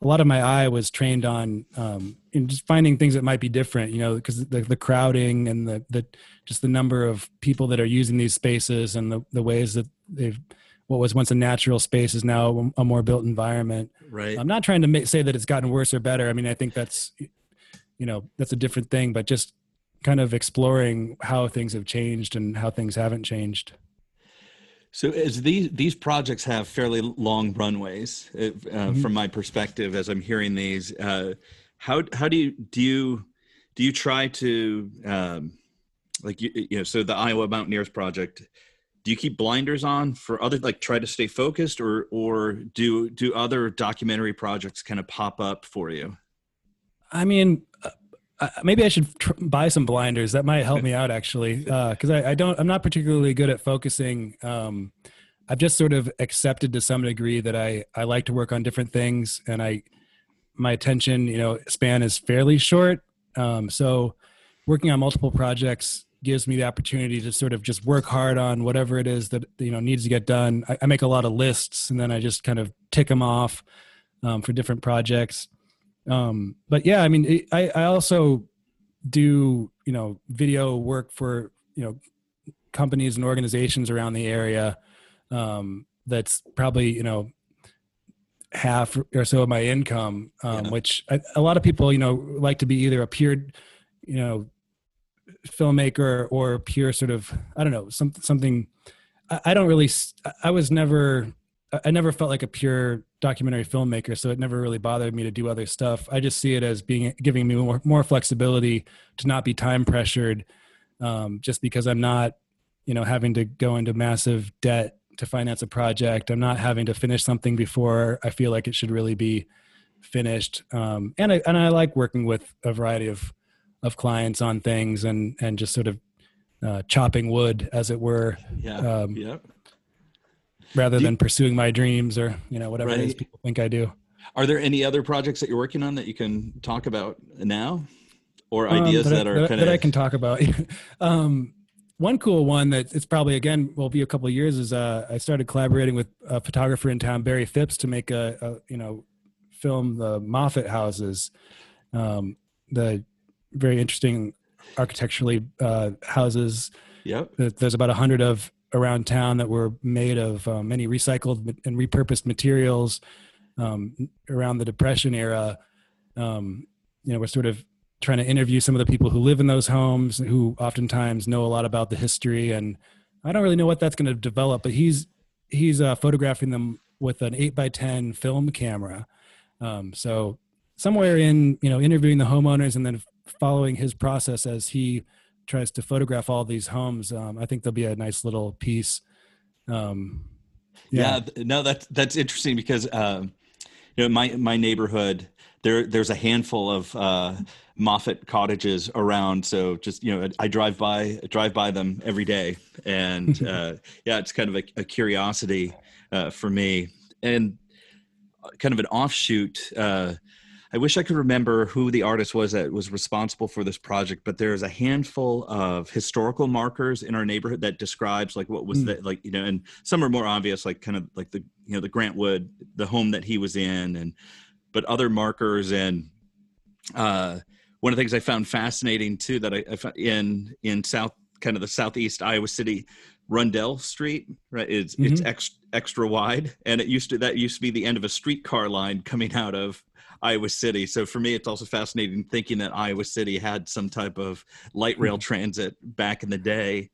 a lot of my eye was trained on um, in just finding things that might be different, you know, because the, the crowding and the, the just the number of people that are using these spaces and the, the ways that they've what was once a natural space is now a more built environment. Right. I'm not trying to make, say that it's gotten worse or better. I mean, I think that's you know that's a different thing, but just kind of exploring how things have changed and how things haven't changed. So as these these projects have fairly long runways, uh, mm-hmm. from my perspective, as I'm hearing these, uh, how how do you do you do you try to um, like you, you know so the Iowa Mountaineers project? Do you keep blinders on for other like try to stay focused, or or do do other documentary projects kind of pop up for you? I mean, maybe I should tr- buy some blinders. That might help me out actually, because uh, I, I, don't. I'm not particularly good at focusing. Um, I've just sort of accepted to some degree that I I like to work on different things, and I my attention you know span is fairly short. Um, so working on multiple projects gives me the opportunity to sort of just work hard on whatever it is that you know needs to get done. I, I make a lot of lists, and then I just kind of tick them off um, for different projects um but yeah i mean i i also do you know video work for you know companies and organizations around the area. Um, that's probably you know half or so of my income, um, yeah. which I, a lot of people you know like to be either a pure you know filmmaker or pure sort of I don't know some, something. I, I don't really. I was never. I never felt like a pure documentary filmmaker, so it never really bothered me to do other stuff. I just see it as being giving me more, more flexibility to not be time pressured, um, just because I'm not, you know, having to go into massive debt to finance a project. I'm not having to finish something before I feel like it should really be finished. Um, and I and I like working with a variety of of clients on things and and just sort of uh, chopping wood, as it were. Yeah. Um, yeah. Rather than pursuing my dreams or you know whatever right. it is people think I do. Are there any other projects that you're working on that you can talk about now, or um, ideas that, that, are that, kind that of... I can talk about? um, one cool one that it's probably again will be a couple of years is uh, I started collaborating with a photographer in town, Barry Phipps, to make a, a you know film the Moffitt houses. Um, the very interesting architecturally uh, houses. Yep. There's about a hundred of around town that were made of uh, many recycled and repurposed materials um, around the Depression era. Um, you know, we're sort of trying to interview some of the people who live in those homes, who oftentimes know a lot about the history. And I don't really know what that's going to develop, but he's he's uh, photographing them with an eight by ten film camera. Um, so somewhere in you know interviewing the homeowners and then following his process as he tries to photograph all these homes. Um, I think there'll be a nice little piece. Um, yeah. yeah. no, that's that's interesting because uh, you know my my neighborhood there there's a handful of uh, Moffitt cottages around. So just you know, I drive by drive by them every day, and uh, yeah, it's kind of a, a curiosity uh, for me, and kind of an offshoot. I wish I could remember who the artist was that was responsible for this project, but there's a handful of historical markers in our neighborhood that describes like what was mm. the like you know, and some are more obvious, like kind of like the you know the Grant Wood, the home that he was in, and but other markers and uh, one of the things I found fascinating too that I, I found in in south kind of the southeast Iowa City Rundell Street, right? It's mm-hmm. it's extra, extra wide, and it used to that used to be the end of a streetcar line coming out of Iowa City. So for me, it's also fascinating thinking that Iowa City had some type of light rail mm-hmm. transit back in the day.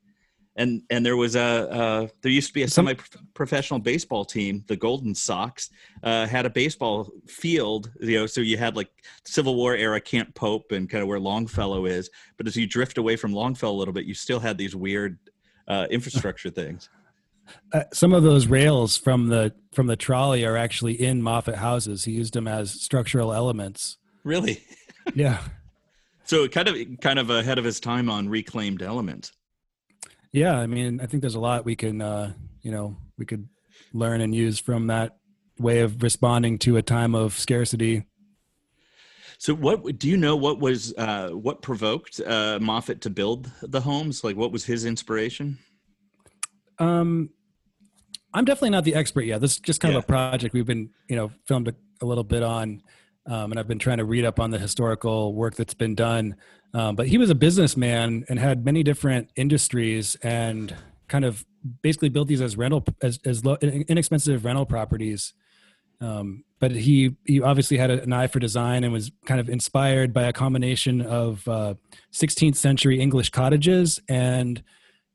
And and there was a uh, there used to be a semi professional baseball team, the Golden Sox, uh, had a baseball field. You know, so you had like Civil War era Camp Pope and kind of where Longfellow is. But as you drift away from Longfellow a little bit, you still had these weird uh, infrastructure things. Uh, some of those rails from the from the trolley are actually in Moffitt houses. He used them as structural elements. Really? yeah. So kind of kind of ahead of his time on reclaimed elements. Yeah, I mean, I think there's a lot we can uh, you know we could learn and use from that way of responding to a time of scarcity. So, what do you know? What was uh, what provoked uh, Moffitt to build the homes? Like, what was his inspiration? Um, I'm definitely not the expert yet. This is just kind yeah. of a project we've been, you know, filmed a, a little bit on, um, and I've been trying to read up on the historical work that's been done. Um, but he was a businessman and had many different industries and kind of basically built these as rental as as low, inexpensive rental properties. Um, but he he obviously had an eye for design and was kind of inspired by a combination of uh, 16th century English cottages and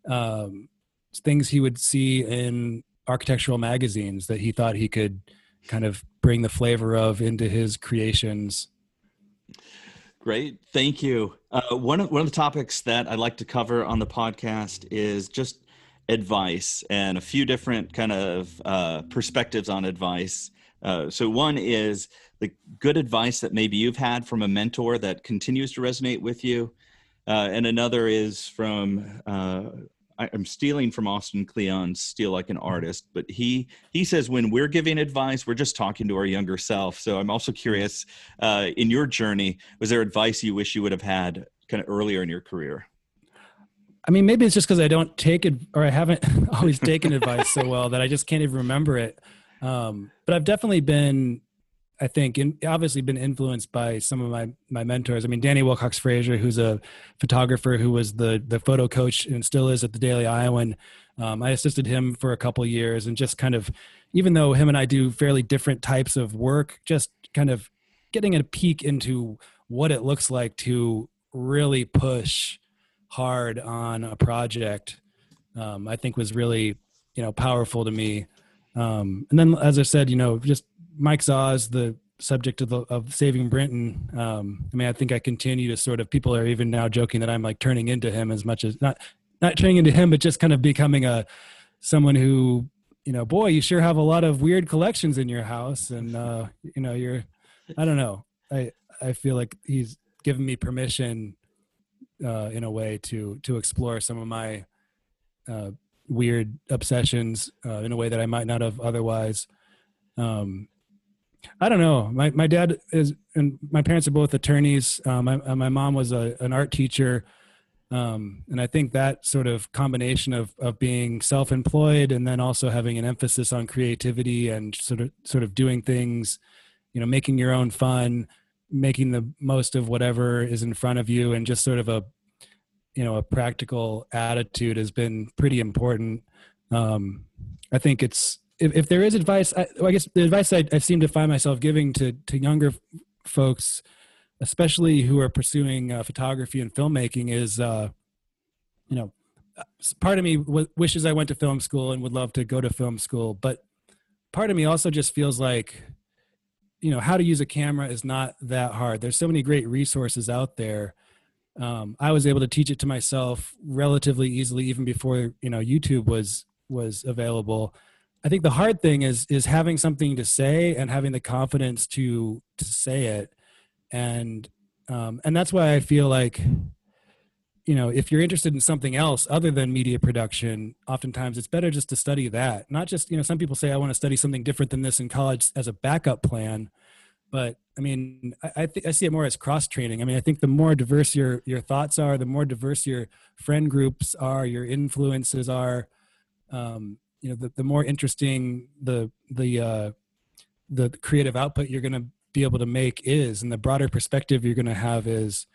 um, things he would see in architectural magazines that he thought he could kind of bring the flavor of into his creations. Great, thank you. Uh, one of one of the topics that I'd like to cover on the podcast is just advice and a few different kind of uh, perspectives on advice. Uh, so one is the good advice that maybe you've had from a mentor that continues to resonate with you, uh, and another is from uh, I, am stealing from Austin Kleon's "Steal Like an Artist," but he he says when we're giving advice, we're just talking to our younger self. So I'm also curious, uh, in your journey, was there advice you wish you would have had kind of earlier in your career? I mean, maybe it's just because I don't take it or I haven't always taken advice so well that I just can't even remember it. Um, but I've definitely been I think in, obviously been influenced by some of my my mentors. I mean, Danny Wilcox Frazier, who's a photographer who was the the photo coach and still is at the Daily Iowan. Um, I assisted him for a couple years, and just kind of, even though him and I do fairly different types of work, just kind of getting a peek into what it looks like to really push hard on a project. Um, I think was really you know powerful to me. Um, and then, as I said, you know, just Mike Zahs, the subject of, the, of saving Brinton. Um, I mean, I think I continue to sort of people are even now joking that I'm like turning into him as much as not not turning into him, but just kind of becoming a someone who you know, boy, you sure have a lot of weird collections in your house, and uh, you know, you're I don't know. I I feel like he's given me permission uh, in a way to to explore some of my uh, weird obsessions uh, in a way that I might not have otherwise. Um, I don't know. My my dad is, and my parents are both attorneys. Um, my my mom was a, an art teacher, um, and I think that sort of combination of of being self employed and then also having an emphasis on creativity and sort of sort of doing things, you know, making your own fun, making the most of whatever is in front of you, and just sort of a you know a practical attitude has been pretty important. Um, I think it's if, if there is advice, I, well, I guess the advice I, I seem to find myself giving to to younger folks, especially who are pursuing uh, photography and filmmaking, is uh, you know, part of me w- wishes I went to film school and would love to go to film school, but part of me also just feels like you know how to use a camera is not that hard. There's so many great resources out there. Um, I was able to teach it to myself relatively easily, even before you know YouTube was was available I think the hard thing is is having something to say and having the confidence to to say it, and um, and that's why I feel like you know if you're interested in something else other than media production oftentimes it's better just to study that. Not just you know some people say i want to study something different than this in college as a backup plan. But i mean i I, th- I see it more as cross training i mean i think the more diverse your your thoughts are the more diverse your friend groups are your influences are um, you know the, the more interesting the the uh, the creative output you're going to be able to make is and the broader perspective you're going to have is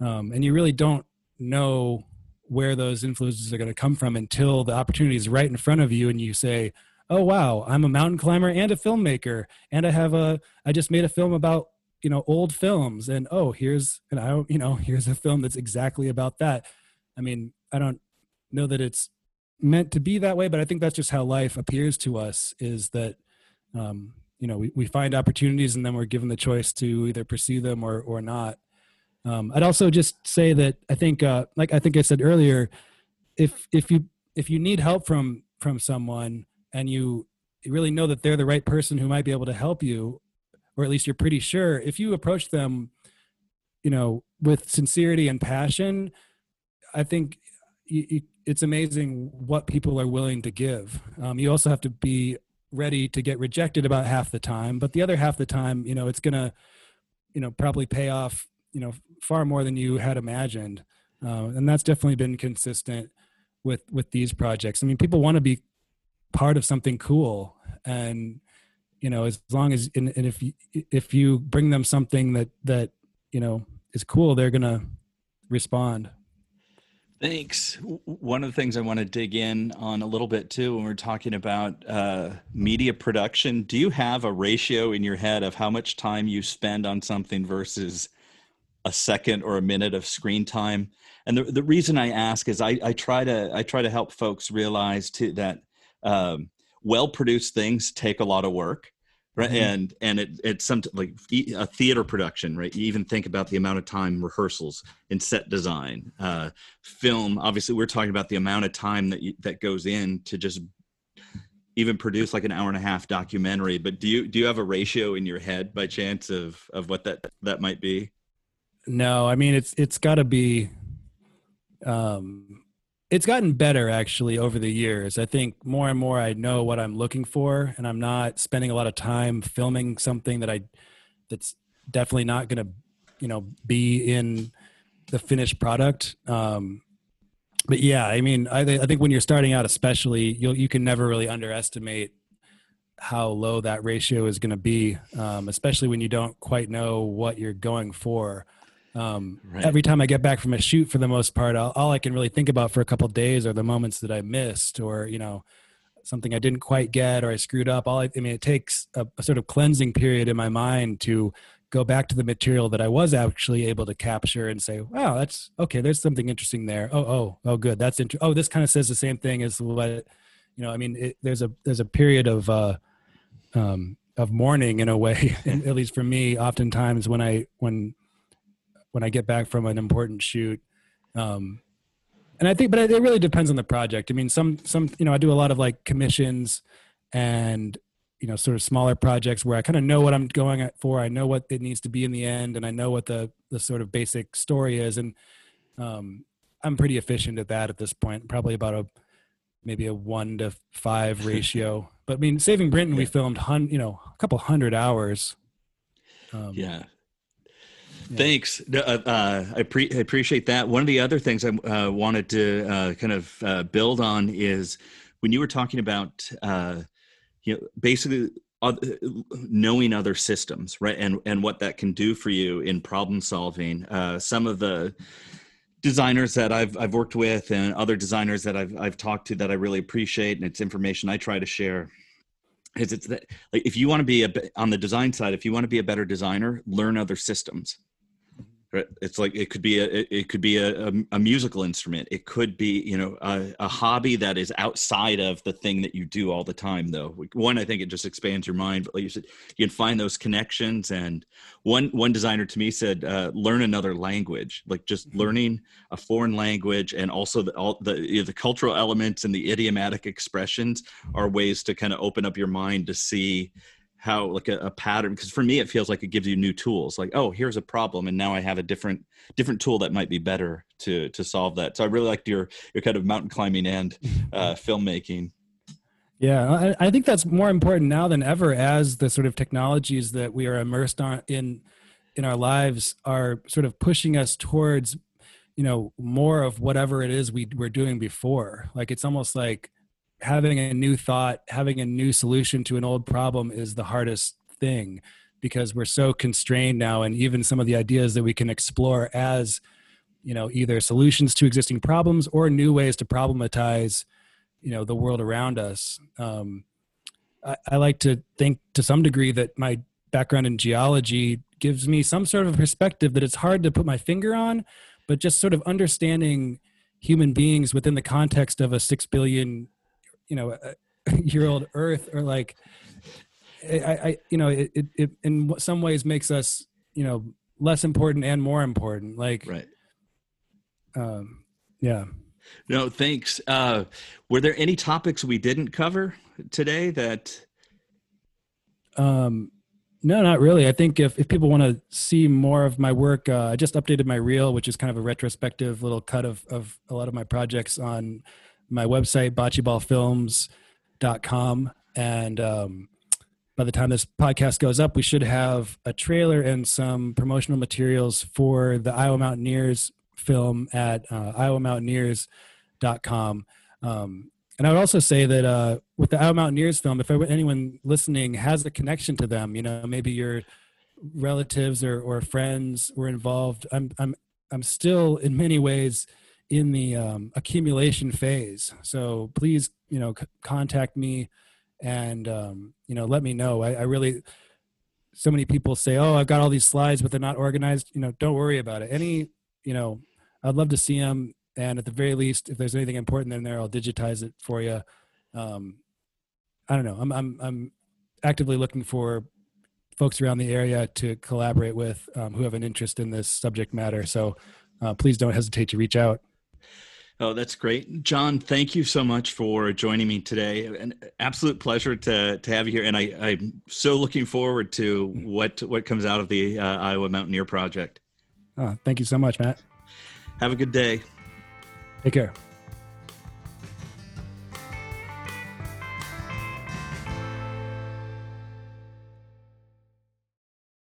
um, and you really don't know where those influences are going to come from until the opportunity is right in front of you and you say oh wow i'm a mountain climber and a filmmaker and i have a i just made a film about you know old films and oh here's and i you know here's a film that's exactly about that. I mean i don't know that it's meant to be that way, but I think that's just how life appears to us is that, um, you know, we, we find opportunities and then we're given the choice to either pursue them or, or not. Um, I'd also just say that I think, uh, like I think I said earlier, if, if you, if you need help from, from someone and you really know that they're the right person who might be able to help you, or at least you're pretty sure, if you approach them, you know, with sincerity and passion, I think you, you, it's amazing what people are willing to give. Um, you also have to be ready to get rejected about half the time, but the other half the time, you know, it's gonna, you know, probably pay off, you know, far more than you had imagined, uh, and that's definitely been consistent with with these projects. I mean, people want to be part of something cool, and you know, as long as and, and if you, if you bring them something that that you know is cool, they're gonna respond. Thanks. One of the things I want to dig in on a little bit too, when we're talking about uh, media production, do you have a ratio in your head of how much time you spend on something versus a second or a minute of screen time? And the, the reason I ask is I, I try to I try to help folks realize too that um, well produced things take a lot of work right mm-hmm. and and it, it's some like a theater production right you even think about the amount of time rehearsals in set design uh, film obviously we're talking about the amount of time that you, that goes in to just even produce like an hour and a half documentary but do you do you have a ratio in your head by chance of of what that that might be no i mean it's it's got to be um it's gotten better actually over the years. I think more and more I know what I'm looking for, and I'm not spending a lot of time filming something that I that's definitely not going to, you know, be in the finished product. Um, but yeah, I mean, I, I think when you're starting out, especially, you you can never really underestimate how low that ratio is going to be, um, especially when you don't quite know what you're going for. Um, right. Every time I get back from a shoot, for the most part, all, all I can really think about for a couple days are the moments that I missed, or you know, something I didn't quite get, or I screwed up. All I, I mean, it takes a, a sort of cleansing period in my mind to go back to the material that I was actually able to capture and say, wow, that's okay. There's something interesting there. Oh, oh, oh, good. That's interesting. Oh, this kind of says the same thing as what, you know, I mean, it, there's a, there's a period of, uh, um, of mourning in a way, at least for me, oftentimes when I, when, when I get back from an important shoot, um, and I think, but it really depends on the project. I mean, some, some, you know, I do a lot of like commissions and you know sort of smaller projects where I kind of know what I'm going for. I know what it needs to be in the end, and I know what the the sort of basic story is. And um, I'm pretty efficient at that at this point. Probably about a maybe a one to five ratio. but I mean, Saving Brinton, we filmed hun- you know a couple hundred hours. Um, yeah. Thanks. Uh, uh, I, pre- I, appreciate that. One of the other things I uh, wanted to uh, kind of uh, build on is when you were talking about you know basically knowing other systems right and and what that can do for you in problem solving some of the designers that I've I've worked with and other designers that I've I've talked to that I really appreciate and it's information I try to share is it's that like if you want to be a on the design side if you want to be a better designer learn other systems it's like it could be a it could be a, a, musical instrument. It could be you know a, a, hobby that is outside of the thing that you do all the time though. One i think it just expands your mind but like you said you can find those connections and one one designer to me said uh, learn another language like just mm-hmm. learning a foreign language and also the all the you know, the cultural elements and the idiomatic expressions are ways to kind of open up your mind to see how like a, a pattern because for me it feels like it gives you new tools like oh here's a problem and now i have a different different tool that might be better to to solve that. So i really liked your your kind of mountain climbing and uh, filmmaking. Yeah I, I think that's more important now than ever as the sort of technologies that we are immersed on in in our lives are sort of pushing us towards you know more of whatever it is we were doing before. Like it's almost like having a new thought, having a new solution to an old problem is the hardest thing because we're so constrained now. And even some of the ideas that we can explore as you know either solutions to existing problems or new ways to problematize you know the world around us. Um, I, I like to think to some degree that my background in geology gives me some sort of perspective that it's hard to put my finger on but just sort of understanding human beings within the context of a six billion you know year old earth or like I, I you know it, it, it in some ways makes us you know less important and more important like right. um yeah. No thanks. Uh were there any topics we didn't cover today that um no not really. I think if, if people want to see more of my work uh, i just updated my reel which is kind of a retrospective little cut of of a lot of my projects on my website, bocceballfilms.com. And um, by the time this podcast goes up, we should have a trailer and some promotional materials for the Iowa Mountaineers film at uh, iowamountaineers.com. Um, and I would also say that uh, with the Iowa Mountaineers film, if anyone listening has a connection to them, you know, maybe your relatives or, or friends were involved, I'm, I'm, I'm still in many ways in the um, accumulation phase. So please, you know, c- contact me and, um, you know, let me know. I, I, really, so many people say, oh, I've got all these slides, but they're not organized. You know, don't worry about it. Any, you know, I'd love to see them. And at the very least, if there's anything important in there, I'll digitize it for you. Um, I don't know. I'm, I'm, I'm actively looking for folks around the area to collaborate with um, who have an interest in this subject matter. So uh, please don't hesitate to reach out. Oh, that's great. John, thank you so much for joining me today. An absolute pleasure to, to have you here. And I, I'm so looking forward to what, what comes out of the uh, Iowa Mountaineer Project. Oh, thank you so much, Matt. Have a good day. Take care.